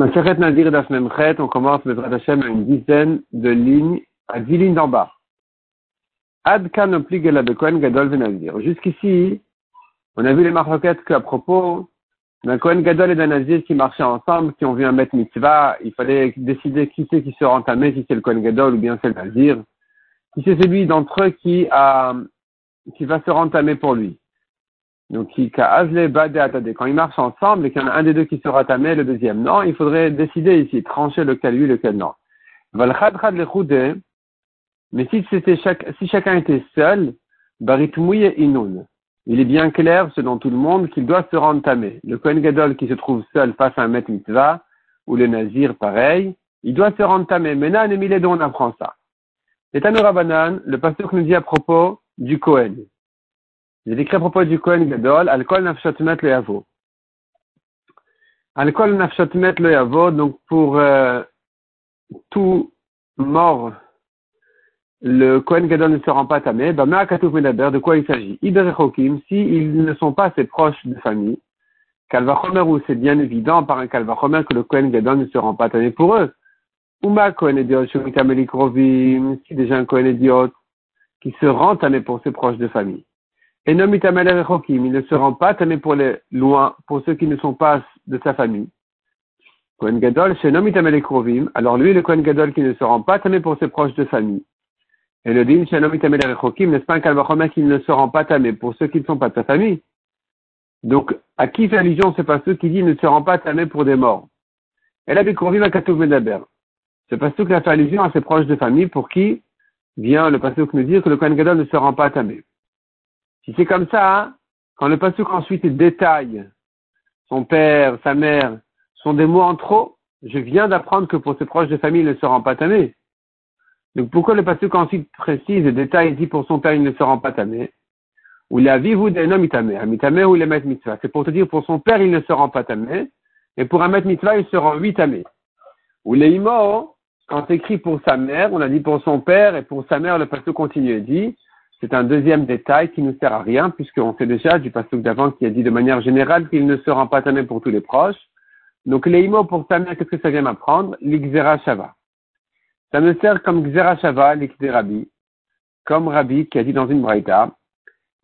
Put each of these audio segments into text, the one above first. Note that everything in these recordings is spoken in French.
Maseret Nazir Dafmemchet, on commence le Hashem à une dizaine de lignes, à dix lignes d'en bas. Ad kan Gadol Venazir. Jusqu'ici, on a vu les marloquettes qu'à propos d'un Kohen Gadol et d'un Nazir qui marchaient ensemble, qui ont vu un maître mitzvah, il fallait décider qui c'est qui se rentamait, si c'est le Kohen Gadol ou bien c'est le Nazir. Si c'est celui d'entre eux qui a, qui va se rentamer pour lui. Donc, quand ils marchent ensemble et qu'il y en a un des deux qui sera tamé, le deuxième non, il faudrait décider ici, trancher lequel lui, lequel non. Mais si c'était chaque, si chacun était seul, inun. Il est bien clair, selon tout le monde, qu'il doit se rendre tamé. Le Kohen Gadol qui se trouve seul face à un maître mitzvah, ou le Nazir pareil, il doit se rendre tamé. Maintenant, on apprend ça. Et Tanurabanan, le pasteur nous dit à propos du Kohen. Il est écrit à propos du Kohen Gadol, Alcool nafshotmet le yavo. Alcool nafshotmet le yavo, donc pour euh, tout mort, le Kohen Gadol ne se rend pas tamé. Bah, de quoi il s'agit? Iberechokim, si ils ne sont pas ses proches de famille, Kalvachomer, où c'est bien évident par un Kalvachomer que le Kohen Gadol ne se rend pas tamé pour eux. Uma Kohen Idiot, si déjà un Kohen Idiot qui se rend tamé pour ses proches de famille. Et non il ne se rend pas tamé pour les loin, pour ceux qui ne sont pas de sa famille. Kohen Gadol, alors lui, le Kohen Gadol qui ne se rend pas tamé pour ses proches de famille. Et le din, chez nom n'est-ce pas un calvachomer qui ne se rend pas tamé pour ceux qui ne sont pas de sa famille? Donc, à qui fait allusion c'est pas ceux qui dit ne se rend pas tamé pour des morts? Et là, Bekrovim à Katouv Medaber. C'est pas ceux qui a fait allusion à ses proches de famille pour qui vient le pasuk nous dire que le Kohen Gadol ne se rend pas tamé. Si c'est comme ça, quand le pasuk ensuite détaille son père, sa mère, sont des mots en trop, je viens d'apprendre que pour ses proches de famille, il ne se rend pas tamé. Donc pourquoi le pasuk ensuite précise et détaille dit pour son père, il ne se rend pas tamé? Ou la vivu d'un homme itamé, mitamé ou maîtres mitzvah. C'est pour te dire pour son père, il ne se rend pas tamé, et pour un maître mitzvah, il se rend huit tamé. Ou les imo, quand c'est écrit pour sa mère, on a dit pour son père, et pour sa mère, le pasuk continue et dit, c'est un deuxième détail qui ne sert à rien, puisqu'on sait déjà du passage d'avant qui a dit de manière générale qu'il ne se rend pas tamé pour tous les proches. Donc, les pour mère, qu'est-ce que ça vient m'apprendre? L'Ixera Shava. Ça me sert comme Xera Shava, l'Ixerabi, comme Rabbi qui a dit dans une braïta.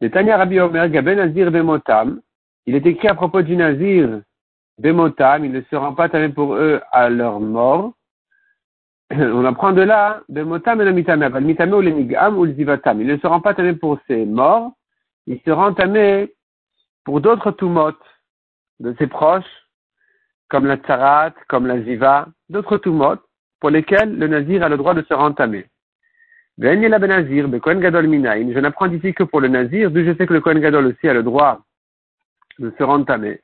Le Tanya Rabbi Omer, Gaben Nazir Bemotam. Il est écrit à propos du Nazir Bemotam, il ne se rend pas tamé pour eux à leur mort. On apprend de là, de motam et mitame, mitame ou l'enigam ou le. Il ne se rend pas tamé pour ses morts, il se rend tamé pour d'autres tumot de ses proches, comme la tsarat, comme la ziva, d'autres tumot, pour lesquels le nazir a le droit de se rendre tamé. Ben nazir, gadol. Je n'apprends ici que pour le nazir, d'où je sais que le Kohen gadol aussi a le droit de se rendre tamé.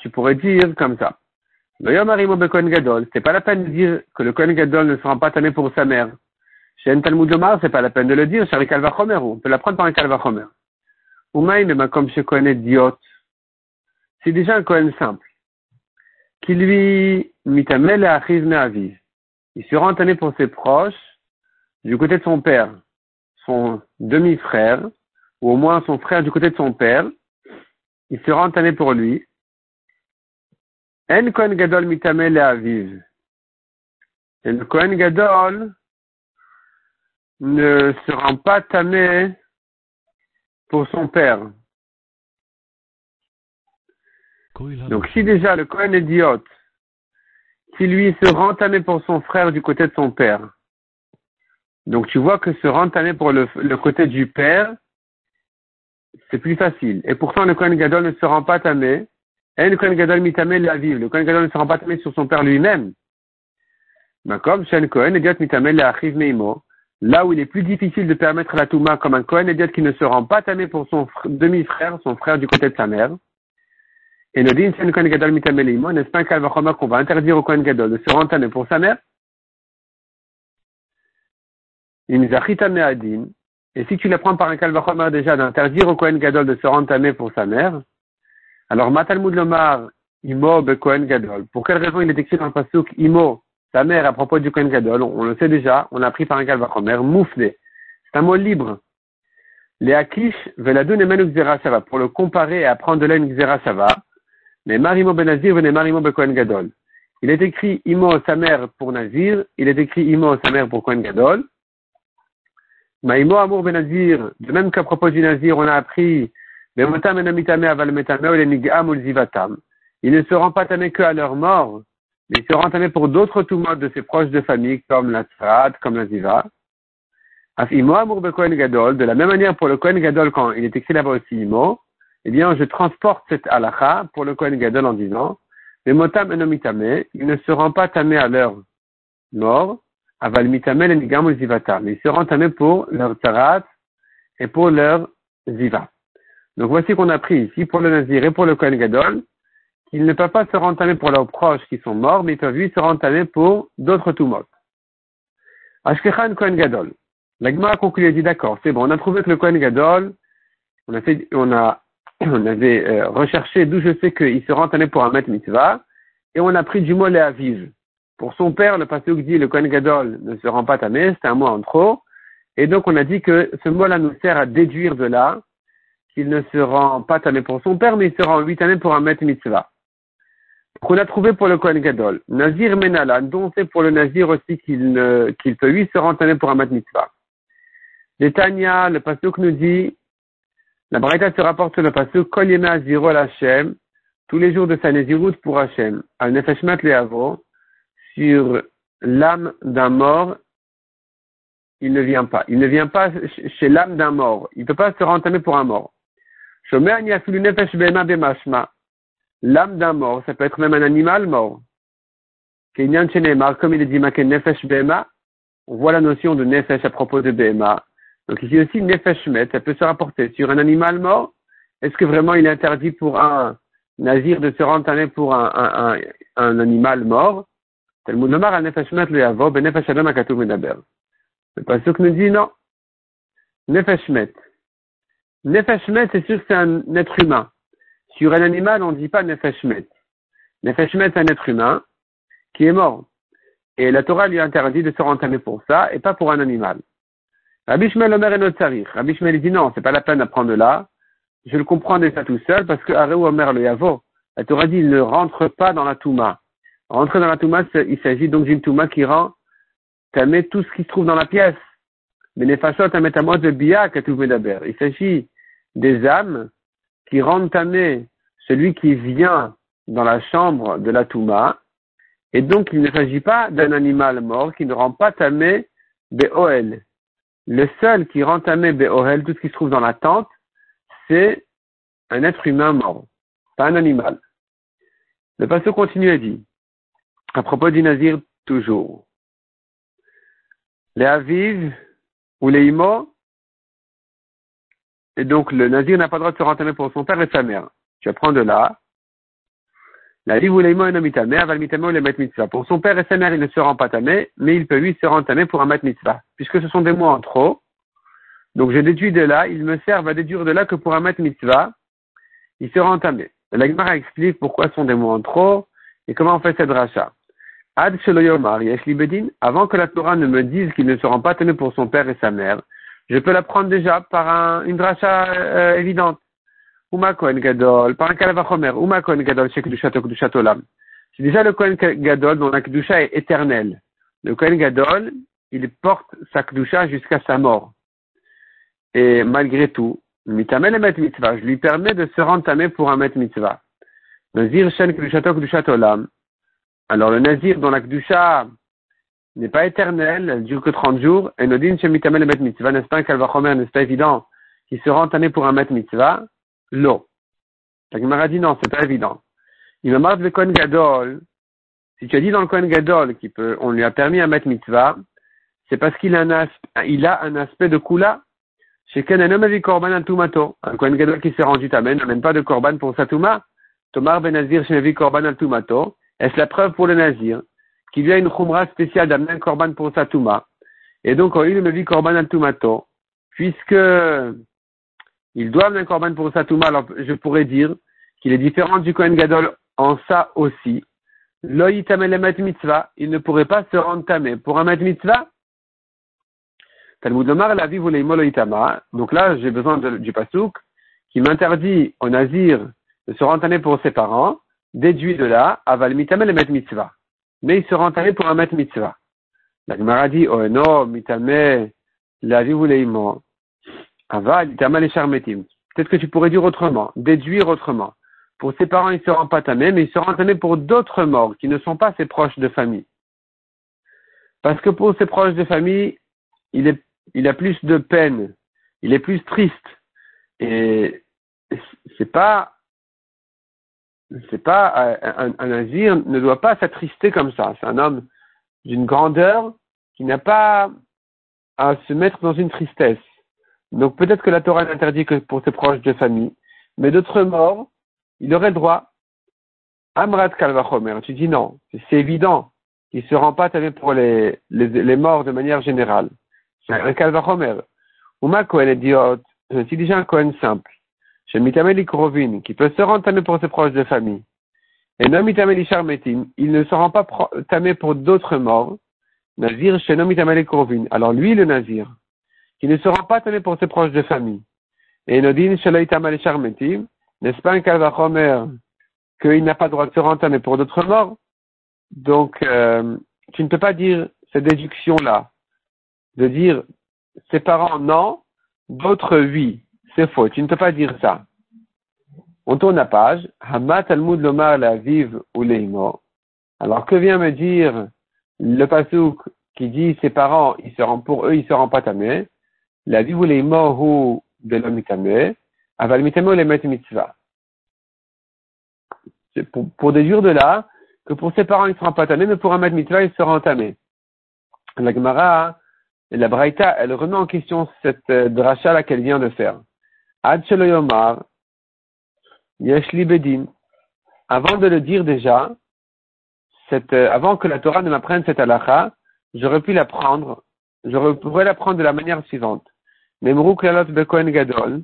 Tu pourrais dire comme ça. C'est pas la peine de dire que le Kohen Gadol ne sera pas tamé pour sa mère. Chez un Talmud Omar, c'est pas la peine de le dire, chez un Kalvachomer, on peut l'apprendre par un Kalvachomer. Oumaï, mais comme chez Kohen idiot. C'est déjà un Kohen simple. Qui lui, mitamel à aviv. Il se rend tamé pour ses proches, du côté de son père, son demi-frère, ou au moins son frère du côté de son père. Il se rend tamé pour lui, en Kohen Gadol aviv. Kohen Gadol ne se rend pas tamé pour son père. Donc si déjà le Kohen idiote, qui lui se rend tamé pour son frère du côté de son père, donc tu vois que se rend tamé pour le, le, côté du père, c'est plus facile. Et pourtant le Kohen Gadol ne se rend pas tamé le Kohen Gadol mitame la vive. Le Kohen Gadol ne sera pas tamé sur son père lui-même. D'accord Shen Kohen Ediot mitame la achiv meimo. Là où il est plus difficile de permettre la Touma comme un Kohen Ediot qui ne se rend pas tamé pour son demi-frère, son frère du côté de sa mère. Et nous dit Shen Kohen Gadol mitame leimo. N'est-ce pas un qu'on va interdire au Kohen Gadol de se rendre tamé pour sa mère? Et si tu l'apprends par un Kalvachoma déjà d'interdire au Kohen Gadol de se rendre tamé pour sa mère, alors, Matalmud Lomar, Imo Kohen Gadol. Pour quelle raison il est écrit dans le pasuk Imo, sa mère, à propos du Kohen Gadol? On le sait déjà, on a pris par un Kalvachomer, Moufle. C'est un mot libre. Les Akish, Veladun et Shava. Pour le comparer et apprendre de là une Shava. Mais Marimo ben Nazir, venez Marimo ben Kohen Gadol. Il est écrit Imo sa mère pour Nazir, il est écrit Imo sa mère pour Kohen Gadol. Maïmo Amour ben Nazir, de même qu'à propos du Nazir, on a appris ils ne seront pas tamés qu'à leur mort, mais ils seront tamés pour d'autres modes de ses proches de famille, comme la Tzrat, comme la Ziva. De la même manière pour le Kohen Gadol, quand il est écrit là-bas aussi Imo, eh bien, je transporte cette halakha pour le Kohen Gadol en disant, les motam enomitame, ils ne seront pas tamés à leur mort, aval mitame mais ils seront tamés pour leur Tzrat et pour leur Ziva. Donc voici qu'on a pris ici pour le Nazir et pour le Kohen Gadol, qu'ils ne peuvent pas se rentamer pour leurs proches qui sont morts, mais ils peuvent lui se rentamer pour d'autres Tumot. Ashkechan Kohen Gadol. L'Agma a conclu et dit d'accord, c'est bon, on a trouvé que le Kohen Gadol, on a fait, on a, on avait euh, recherché d'où je sais qu'il se rentamait pour un mitzvah, et on a pris du mot Léaviv. Pour son père, le pasteur dit le Kohen Gadol ne se rend pas tamé, c'est un mot en trop, et donc on a dit que ce mot-là nous sert à déduire de là qu'il ne se rend pas tamé pour son père, mais il se rend huit années pour un maître mitzvah. Qu'on a trouvé pour le Kohen Gadol. Nazir Menala, dont c'est pour le Nazir aussi qu'il qu'il peut lui se rendre tamé pour un maître mitzvah. Tanya, le pasuk nous dit, la Braïta se rapporte sur le pasuk, Kol Yema Hashem, tous les jours de sa Nézirut pour Hashem, al Nefeshmat Leavo, sur l'âme d'un mort il ne vient pas. Il ne vient pas chez l'âme d'un mort. Il ne peut pas se rentamer pour un mort. L'âme d'un mort, ça peut être même un animal mort. Comme il est dit, nefesh on voit la notion de nefesh à propos de bema. Donc ici aussi, nefesh ça peut se rapporter sur un animal mort. Est-ce que vraiment il est interdit pour un nazir de se rentamer pour un, un, un, animal mort? Le pasuk nous dit non. Nefesh met. Nefeshmet, c'est sûr que c'est un être humain. Sur un animal, on ne dit pas Nefeshmet. Nefeshmet, c'est un être humain qui est mort. Et la Torah lui interdit de se rentamer pour ça et pas pour un animal. Rabbi Shmuel Omer et Notzarir. Rabbi Shmuel dit non, c'est pas la peine d'apprendre là. Je le comprends déjà tout seul parce que Areu Omer le Yavo. La Torah dit il ne rentre pas dans la Touma. Rentrer dans la Touma, il s'agit donc d'une Touma qui rend tamé tout ce qui se trouve dans la pièce. Mais les façons tamétamos de Bia Il s'agit des âmes qui rendent tamé celui qui vient dans la chambre de la Touma, et donc il ne s'agit pas d'un animal mort qui ne rend pas tamé Be'oel. Le seul qui rend tamé Be'oel, tout ce qui se trouve dans la tente, c'est un être humain mort, pas un animal. Le passage continue et dit, à propos du Nazir toujours, les Aviv ou les Imo, et donc, le nazir n'a pas le droit de se rentamer pour son père et sa mère. Tu apprends de là. La ou le mitzvah. Pour son père et sa mère, il ne se rend pas tamé, mais il peut lui se rentamer pour un met mitzvah. Puisque ce sont des mots en trop. Donc, je déduis de là, il me sert à déduire de là que pour un met mitzvah, il se rend tamé. La Gemara explique pourquoi ce sont des mots en trop et comment on fait cette rachat. Ad avant que la Torah ne me dise qu'il ne se rend pas tamé pour son père et sa mère, je peux la prendre déjà par un, une dracha euh, évidente. Uma Kohen Gadol, par un Kalavachomer, Uma Kohen Gadol, chez Kedushat Kedushat Olam. C'est déjà le Kohen Gadol dont la Kedusha est éternelle. Le Kohen Gadol, il porte sa Kedusha jusqu'à sa mort. Et malgré tout, Mitamel Mitzvah, je lui permets de se rentamer pour un Met Mitzvah. Nazir Shen Kedushat Kedushat Olam. Alors le Nazir dont la Kedusha n'est pas éternel, elle dure que 30 jours, et Nodin Shemitamel le Mitzvah, n'est-ce pas un Kalvachomer, n'est-ce pas évident, qui se rend année pour un Met Mitzvah, l'eau. La Gemara dit non, c'est pas évident. Il me marque le Kohen Gadol, si tu as dit dans le Kohen Gadol qu'il peut, on lui a permis un Met Mitzvah, c'est parce qu'il a un aspect, il a un aspect de Kula. Chez Ken, un homme Korban al Tumato. Un Kohen Gadol qui s'est rendu Tamen n'amène pas de Korban pour sa Touma. Tomar Ben Nazir chez Korban al Tumato. Est-ce la preuve pour le Nazir? Qu'il y a une khumra spéciale d'amener un korban pour sa touma. Et donc, il me dit korban al tumato, puisque il doit amener un korban pour sa touma, alors je pourrais dire qu'il est différent du Kohen Gadol en ça aussi. Lo mitzvah, il ne pourrait pas se rendre tamé pour un mat mitzvah. Talmud Lomar la vie voulait Donc là, j'ai besoin du pasouk qui m'interdit au nazir de se rendre tamé pour ses parents. déduit de là, aval mitame le met mitzvah. Mais il sera entamé pour un met mitzvah. La Gemara dit, oh non, mitame, la vie voulait Aval, mitame les charmetim. Peut-être que tu pourrais dire autrement, déduire autrement. Pour ses parents, il sera pas tamé, mais il sera entamé pour d'autres morts qui ne sont pas ses proches de famille. Parce que pour ses proches de famille, il, il a plus de peine, il est plus triste. Et c'est pas, c'est pas, un, un, nazir ne doit pas s'attrister comme ça. C'est un homme d'une grandeur qui n'a pas à se mettre dans une tristesse. Donc peut-être que la Torah n'interdit que pour ses proches de famille, mais d'autres morts, il aurait le droit. Amrat Kalvachomer, tu dis non, c'est évident il se rend pas pour les, les, morts de manière générale. C'est un Kalvachomer. Uma Kohen idiot, je suis déjà un Kohen simple. Chez Mitameli Krovin, qui peut se rendre tamé pour ses proches de famille. Et non Mitameli Charmetim, il ne se rend pas tamé pour d'autres morts. Nazir chez non Mitameli Krovin. Alors lui, le Nazir, qui ne se rend pas tamé pour ses proches de famille. Et Nodin Shalai Tamali Charmetim, n'est-ce pas un Kalvachomer qu'il n'a pas le droit de se rendre tamé pour d'autres morts? Donc, euh, tu ne peux pas dire cette déduction-là, de dire ses parents non, d'autres oui. C'est faux. Tu ne peux pas dire ça. On tourne la page. Hama Talmud Lomar la vive ou leimo. Alors, que vient me dire le pasouk qui dit ses parents, ils seront pour eux, ils seront pas tamés. La vive ou leimo ou de l'homme tamé? Aval mitamo le met mitzvah? Pour, pour déduire de là, que pour ses parents, il sera pas tamé, mais pour un mitzvah, il sera entamé. La Gemara, la Braïta, elle remet en question cette euh, dracha-là qu'elle vient de faire. Avant de le dire déjà, euh, avant que la Torah ne m'apprenne cette halakha, j'aurais pu l'apprendre, je pourrais l'apprendre de la manière suivante. Nemru klalot bekohen gadol,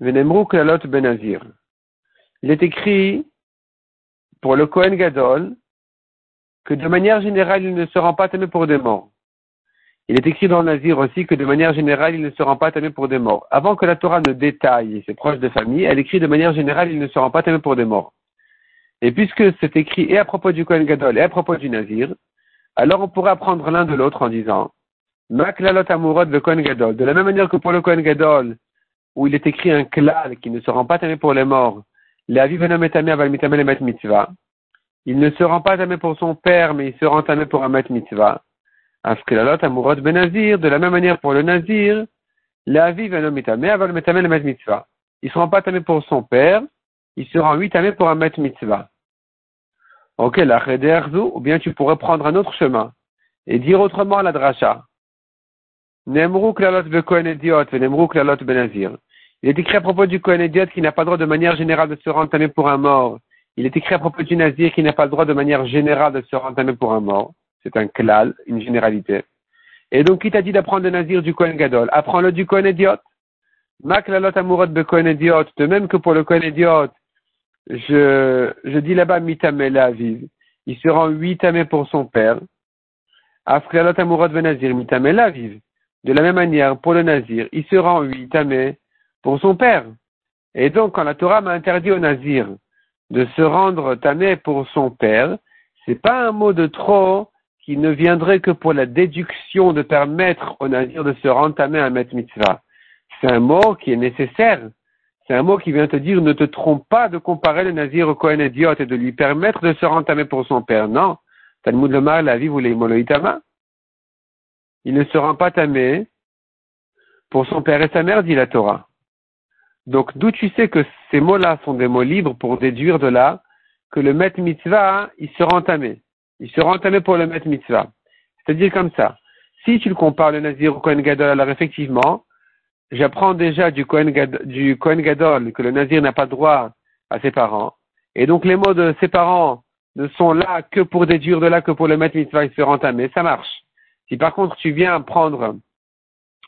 klalot benazir. Il est écrit pour le Kohen Gadol que de manière générale, il ne se rend pas tamé pour des morts. Il est écrit dans le Nazir aussi que de manière générale, il ne se rend pas tamé pour des morts. Avant que la Torah ne détaille ses proches de famille, elle écrit de manière générale, il ne se rend pas tamé pour des morts. Et puisque c'est écrit et à propos du Kohen Gadol et à propos du Nazir, alors on pourrait apprendre l'un de l'autre en disant, Maklalot Amurot le Kohen Gadol. De la même manière que pour le Kohen Gadol, où il est écrit un klal qui ne se rend pas tamé pour les morts, il ne se rend pas tamé pour son père, mais il se rend tamé pour un met mitzvah. Benazir, de la même manière pour le nazir, la metame, aval metame le mitzvah. Il se rend pas tamé pour son père, il se rend huit tamé pour un met mitzvah. Ok, la ou bien tu pourrais prendre un autre chemin et dire autrement la dracha. Benazir. Il est écrit à propos du Kohen Idiot qui n'a pas le droit de manière générale de se rentamer pour un mort. Il est écrit à propos du Nazir qui n'a pas le droit de manière générale de se rentamer pour un mort. C'est un klal, une généralité. Et donc, qui t'a dit d'apprendre le Nazir du Kohen Gadol? Apprends-le du Kohen Idiot. Maklalot amurot be Kohen Idiot. De même que pour le Kohen Idiot, je, je dis là-bas mitamé la vive. Il se rend huit tamé pour son père. Afklalot amurot be Nazir mitamé la vive. De la même manière, pour le Nazir, il se rend huit tamé pour son père. Et donc, quand la Torah m'a interdit au Nazir de se rendre tamé pour son père, c'est pas un mot de trop qui ne viendrait que pour la déduction de permettre au Nazir de se rendre tamé à Met Mitzvah. C'est un mot qui est nécessaire. C'est un mot qui vient te dire ne te trompe pas de comparer le Nazir au Kohen idiot et de lui permettre de se rendre tamé pour son père. Non. Talmud Lomar, la vie, vous les Moloïtama. Il ne se rend pas tamé pour son père et sa mère, dit la Torah. Donc, d'où tu sais que ces mots-là sont des mots libres pour déduire de là que le Met Mitzvah, il sera entamé. Il sera entamé pour le Met Mitzvah. C'est-à-dire comme ça. Si tu le compares le Nazir au Kohen Gadol, alors effectivement, j'apprends déjà du Kohen, Gadol, du Kohen Gadol que le Nazir n'a pas droit à ses parents. Et donc, les mots de ses parents ne sont là que pour déduire de là que pour le Met Mitzvah, il sera entamé. Ça marche. Si par contre tu viens prendre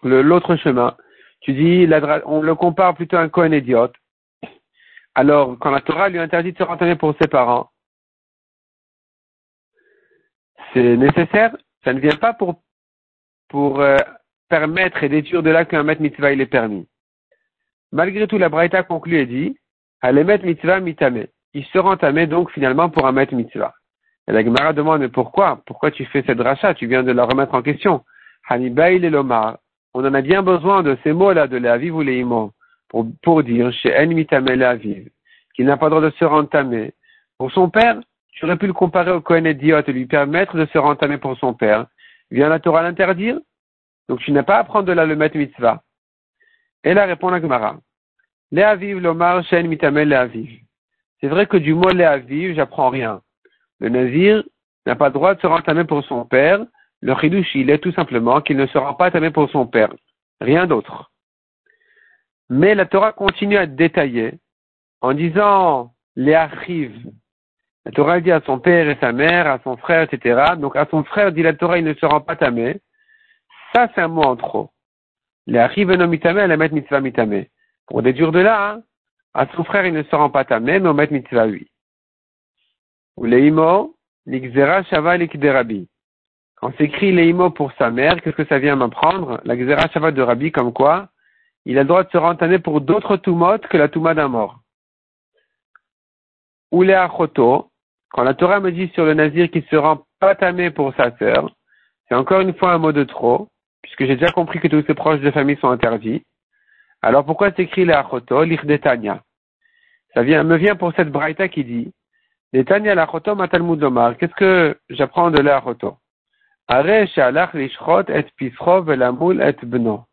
l'autre chemin, tu dis, on le compare plutôt à un Cohen idiote. Alors, quand la Torah lui interdit de se rentrer pour ses parents, c'est nécessaire, ça ne vient pas pour, euh, permettre et détruire de là qu'un maître mitzvah il est permis. Malgré tout, la Braïta conclut et dit, maître mitzvah mitame. il sera entamé donc finalement pour un maître mitzvah. Et la Gemara demande, pourquoi? Pourquoi tu fais cette rachat Tu viens de la remettre en question. Hanibail et Lomar. On en a bien besoin de ces mots-là, de l'aviv ou les pour, pour dire chez En Mitamel l'aviv, qu'il n'a pas le droit de se rentamer. Pour son père, tu aurais pu le comparer au Kohen Idiot et lui permettre de se rentamer pour son père. Vient la Torah l'interdire? Donc tu n'as pas à prendre de là le maître mitzvah. Et là répond la Gemara. Léaviv Lomar Shen Mitamel l'aviv. C'est vrai que du mot Léaviv, j'apprends rien. Le nazir n'a pas le droit de se rentamer pour son père. Le chidouche, il est tout simplement qu'il ne se rend pas tamé pour son père. Rien d'autre. Mais la Torah continue à détailler en disant les arrive. La Torah dit à son père et sa mère, à son frère, etc. Donc à son frère, dit la Torah, il ne se rend pas tamé. Ça, c'est un mot en trop. Les arrive non mitame, elle met mitzvah mitame. Pour déduire de là, hein, à son frère, il ne se rend pas tamé, mais on met mitzvah oui. Ou leimo, l'ixera shava derabi. Quand s'écrit leimo pour sa mère, qu'est-ce que ça vient m'apprendre? La xera shava de Rabbi, comme quoi il a le droit de se rentamer pour d'autres tumot que la touma d'un mort. Ou les achoto, quand la Torah me dit sur le nazir qu'il se rend pas tamé pour sa sœur, c'est encore une fois un mot de trop, puisque j'ai déjà compris que tous ses proches de famille sont interdits. Alors pourquoi s'écrit les achoto, l'ichdetania Ça me vient pour cette braïta qui dit, Netanya l'achoto matalmud lomar, qu'est-ce que j'apprends de et beno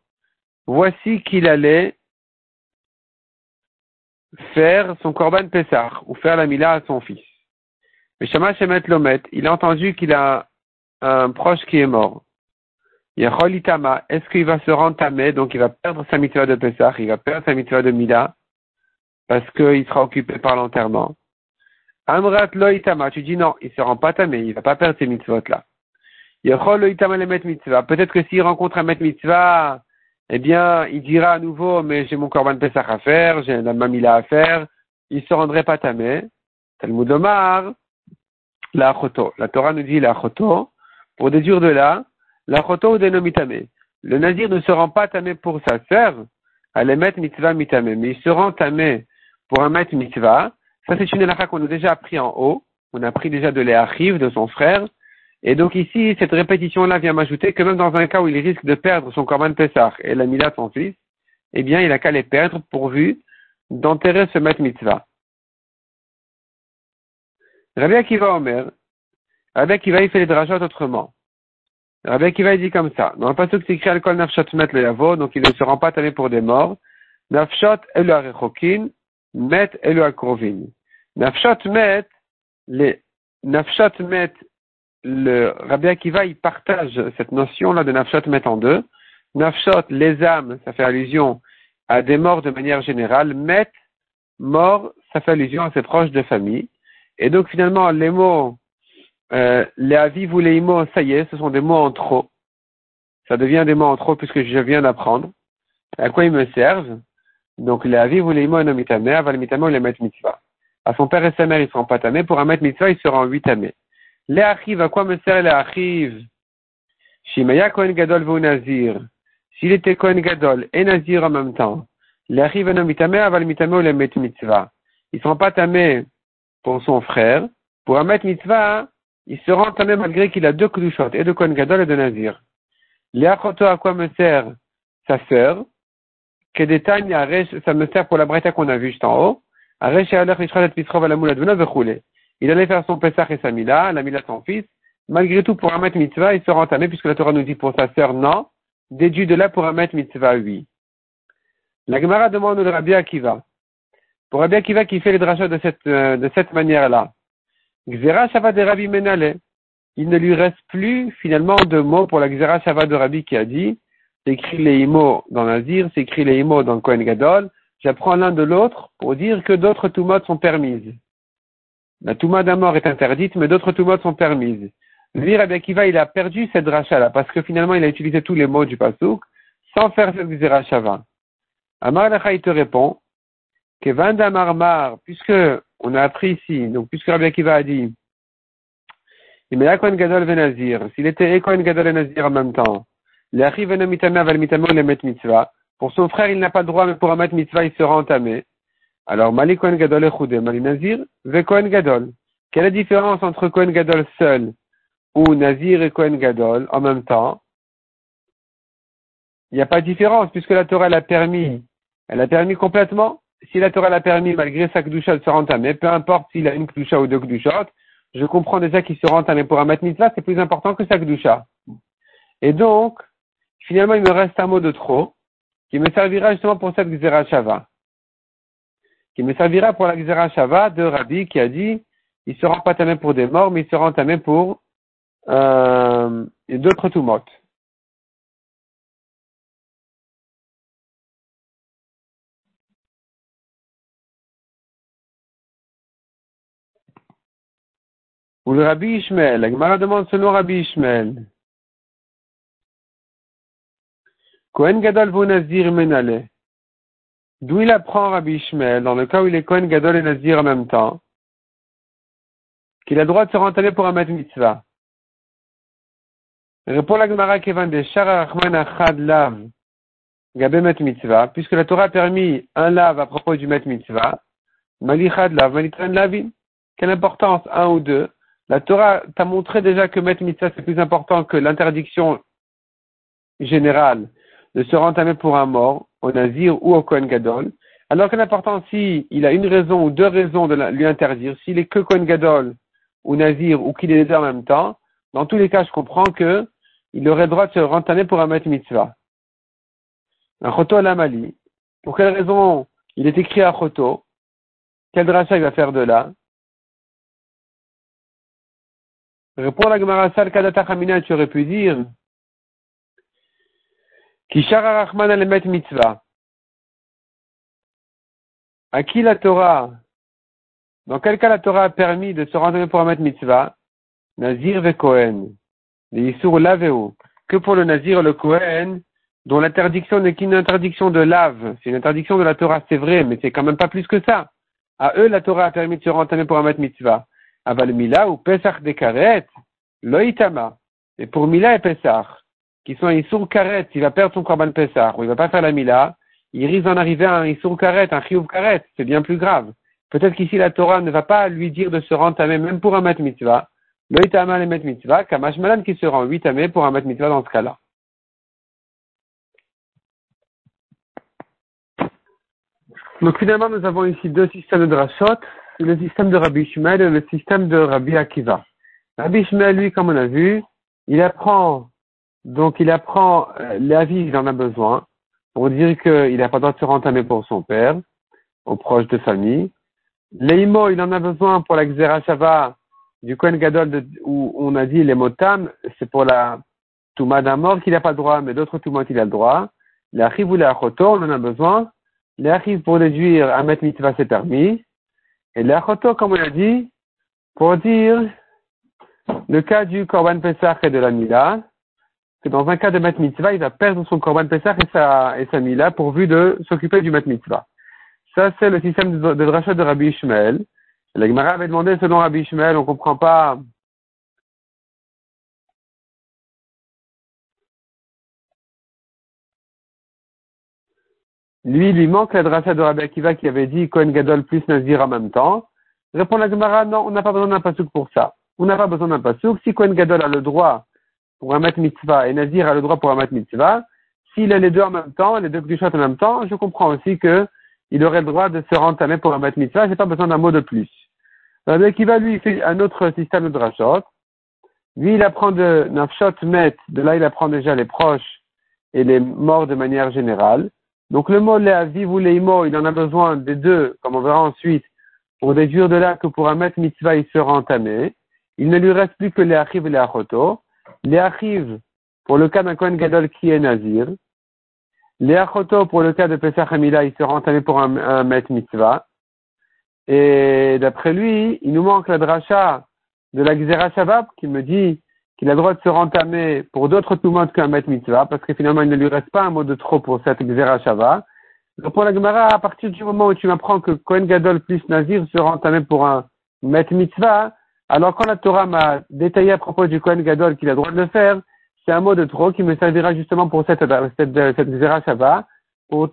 voici qu'il allait faire son korban Pessah, ou faire la mila à son fils. Il a entendu qu'il a un proche qui est mort. Est-ce qu'il va se rentamer, donc il va perdre sa mitzvah de Pessah, il va perdre sa mitzvah de mila, parce qu'il sera occupé par l'enterrement. Amrat loitama, tu dis non, il se rend pas tamé, il va pas perdre ses mitzvot là. Yachol loitama le mitzvah, peut-être que s'il rencontre un met mitzvah, eh bien, il dira à nouveau, mais j'ai mon Corban Pesach à faire, j'ai la Mamila à faire, il se rendrait pas tamé. Talmud Omar, la. La Torah nous dit la choto. Pour déduire de là, la choto ou dénomitame. Le nazir ne se rend pas tamé pour sa sœur, est mettre mitzvah mitame, mais il se rend tamé pour un maître mitzvah. Ça, c'est une halakha qu'on a déjà appris en haut. On a appris déjà de l'archive de son frère. Et donc ici, cette répétition-là vient m'ajouter que même dans un cas où il risque de perdre son Corban Pessah et la Mila son fils, eh bien, il a qu'à les perdre pourvu d'enterrer ce maître mitzvah. Rabbi Akiva Omer, Rabbi Akiva il fait les drajot autrement. Rabbi Akiva il dit comme ça. Dans le passage c'est écrit Alkol Nafshot Met le Yavo, donc il ne se rend pas tanné pour des morts. Nafshot Elu Arechokin, Met Elu Akrovin. Nafshot Met, les Nafshot Met le Rabbi Akiva, il partage cette notion-là de Nafshot met en deux. Nafshot, les âmes, ça fait allusion à des morts de manière générale. Met, mort, ça fait allusion à ses proches de famille. Et donc finalement, les mots, les aviv ou les mots, ça y est, ce sont des mots en trop. Ça devient des mots en trop puisque je viens d'apprendre. À quoi ils me servent Donc les aviv ou les mots, non mitamé, aval mitamé ou les met mitzvah. À son père et sa mère, ils seront pas tamés. Pour un met mitzvah, ils seront huit tamés. Les arrive, à quoi me sert les arrive Shimaya Kohen Gadol vou Nazir. S'il était Kohen Gadol et Nazir en même temps, les arrive non mitame aval mitame ou les met mitzvah. Ils ne seront pas tamés pour son frère. Pour un met mitzvah, ils seront tamés malgré qu'il a deux koudushot, et de Kohen Gadol et de Nazir. Les achoto, à quoi me sert sa sœur? Que détaille, ça me sert pour la breta qu'on a vue juste en haut. Il allait faire son Pessah et sa Mila, la Mila son fils. Malgré tout, pour maître mitzvah, il se entamé, puisque la Torah nous dit pour sa sœur, non. Déduit de là pour maître mitzvah, oui. La Gemara demande de Rabbi Akiva. Pour Rabbi Akiva qui fait les drachas de cette, euh, de cette manière-là. Xera Shava de Rabbi Menale. Il ne lui reste plus, finalement, de mots pour la Xera Shava de Rabbi qui a dit, c'est écrit les imos dans Nazir, c'est écrit les imos dans Kohen Gadol. J'apprends l'un de l'autre pour dire que d'autres tumotes sont permises. La Touma d'un est interdite, mais d'autres Toumot sont permises. Lui, Rabbi Akiva, il a perdu cette dracha-là, parce que finalement, il a utilisé tous les mots du Pasouk, sans faire cette Zerachava. Amar il te répond, que Vanda Marmar, puisque on a appris ici, donc puisque Rabbi Akiva a dit, il met Kohen Gadol Venazir, s'il était Kohen Gadol Venazir en même temps, Mitzvah, pour son frère, il n'a pas le droit, mais pour un Met Mitzvah, il sera entamé. Alors, Mali Kohen Gadol et Mali Nazir, Ve Kohen Gadol. Quelle est la différence entre Kohen Gadol seul ou Nazir et Kohen Gadol en même temps? Il n'y a pas de différence puisque la Torah l'a permis. Elle a permis complètement? Si la Torah l'a permis malgré sa Kdusha de se rentamer, peu importe s'il a une Kdusha ou deux Kdushot, je comprends déjà qu'il se rentamer pour un Mat Mitzvah, c'est plus important que sa Kdusha. Et donc, finalement, il me reste un mot de trop qui me servira justement pour cette Gzera Shava. Qui me servira pour la Gzera Shava de Rabbi qui a dit il se rend pas tamé pour des morts, mais il se rend tamé pour euh, d'autres toumotes. Ou le Rabbi Ishmael, la Gemara demande selon Rabbi Ishmael. Kohen Gadol vous Nazir Menale. D'où il apprend Rabbi Ishmael, dans le cas où il est Kohen Gadol et Nazir en même temps, qu'il a le droit de se rentamer pour un maître mitzvah. Répond la Gemara Kevan de Rahman Achad Lav Gabé Met Mitzvah, puisque la Torah a permis un lav à propos du Met Mitzvah, Malichad Lav, Malitran Lavin. Quelle importance, un ou deux. La Torah t'a montré déjà que Met Mitzvah c'est plus important que l'interdiction générale de se rentamer pour un mort, au Nazir ou au Kohen Gadol. Alors que l'important, si il a une raison ou deux raisons de lui interdire, s'il est que Kohen Gadol ou Nazir ou qu'il est les en même temps, dans tous les cas, je comprends que il aurait le droit de se rentamer pour un Met Mitzvah. Un Choto Mali. Pour quelle raison il est écrit à Choto Quel dracha il va faire de là? Répond la Gemara Kadata tu aurais pu dire Kishara Rahman al Mitzvah. À qui la Torah Dans quel cas la Torah a permis de se rendre pour un Met Mitzvah? Nazir ve Kohen. Les Que pour le Nazir le Kohen, dont l'interdiction n'est qu'une interdiction de lave. C'est une interdiction de la Torah, c'est vrai, mais c'est quand même pas plus que ça. À eux, la Torah a permis de se rentamer pour un Met Mitzvah. Aval Mila ou Pesach de Karet, Loïtama. Et pour Mila et Pesach, qui sont un Issour Karet, il va perdre son Korban Pesach, ou il va pas faire la Mila, il risque d'en arriver à un Issour Karet, un Chiyuv Karet, c'est bien plus grave. Peut-être qu'ici la Torah ne va pas lui dire de se rentamer même pour un Mat Mitzvah, Loïtama le Met Mitzvah, Kamash Malan qui se rend 8 amé pour un Mat Mitzvah dans ce cas-là. Donc finalement, nous avons ici deux systèmes de drashot, le système de Rabbi Ishmael et le système de Rabbi Akiva. Rabbi Ishmael, lui, comme on a vu, il apprend, donc il apprend euh, l'avis il en a besoin pour dire qu'il n'a pas le droit de se rentamer pour son père, aux proches de famille. Leimo, il en a besoin pour la Xerashava du Kohen Gadol où on a dit les motam, c'est pour la Touma d'un mort qu'il n'a pas le droit, mais d'autres Toumot il a le droit. Achiv ou Achoto, on en a besoin. Les pour déduire un Met Mitzvah c'est permis. Et les Achoto, comme on a dit, pour dire le cas du Korban Pesach et de la Mila, que dans un cas de Met Mitzvah, il va perdre son Korban Pesach et sa, et sa Mila pourvu de s'occuper du Met Mitzvah. Ça, c'est le système de, de de Rabbi Ishmael. La Gemara avait demandé selon Rabbi Ishmael, on comprend pas. Lui, il lui manque la dracha de Rabbi Akiva qui avait dit Kohen Gadol plus Nazir en même temps. Répond la Gemara, non, on n'a pas besoin d'un pasouk pour ça. On n'a pas besoin d'un pasouk. Si Kohen Gadol a le droit pour un mat mitzvah et Nazir a le droit pour un mat mitzvah, s'il a les deux en même temps, les deux kdushot en même temps, je comprends aussi que il aurait le droit de se rentamer pour un mat mitzvah. J'ai pas besoin d'un mot de plus. Rabbi Akiva, lui, fait un autre système de drachot. Lui, il apprend de Nafshot Met, de là, il apprend déjà les proches et les morts de manière générale. Donc, le mot Léaviv ou Leimo, il en a besoin des deux, comme on verra ensuite, pour déduire de là que pour un Met Mitzvah, il sera entamé. Il ne lui reste plus que les Achiv et les Achoto. Les Achiv, pour le cas d'un Kohen Gadol qui est Nazir. Les Achoto, pour le cas de Pesach Hamila, il sera entamé pour un, un Mitzvah. Et d'après lui, il nous manque la dracha de la Gzera Shabab qui me dit qu'il a le droit de se rentamer pour d'autres tumot qu'un Met Mitzvah, parce que finalement il ne lui reste pas un mot de trop pour cette. Donc pour la Gemara, à partir du moment où tu m'apprends que Kohen Gadol plus Nazir se rentamer pour un Met Mitzvah, alors quand la Torah m'a détaillé à propos du Kohen Gadol qu'il a le droit de le faire, c'est un mot de trop qui me servira justement pour cette, cette, cette Shabbat, pour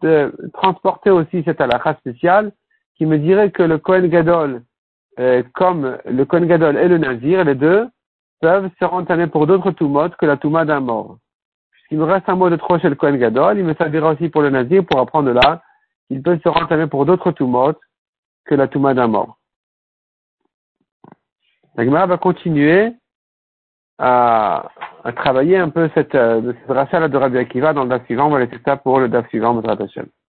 transporter aussi cette halakha spéciale qui me dirait que le Kohen Gadol, euh, comme le Kohen Gadol et le Nazir, les deux, peuvent se rentamer pour d'autres Tumot que la Touma d'un mort. Puisqu'il me reste un mot de trop chez le Kohen Gadol, il me servira aussi pour le Nazir pour apprendre là qu'il peut se rentamer pour d'autres Tumot que la Touma d'un mort. La va continuer à, à, travailler un peu cette, euh, cette rachat de Rabbi Akiva dans le DAF suivant. On va laisser ça pour le DAF suivant, Hashem.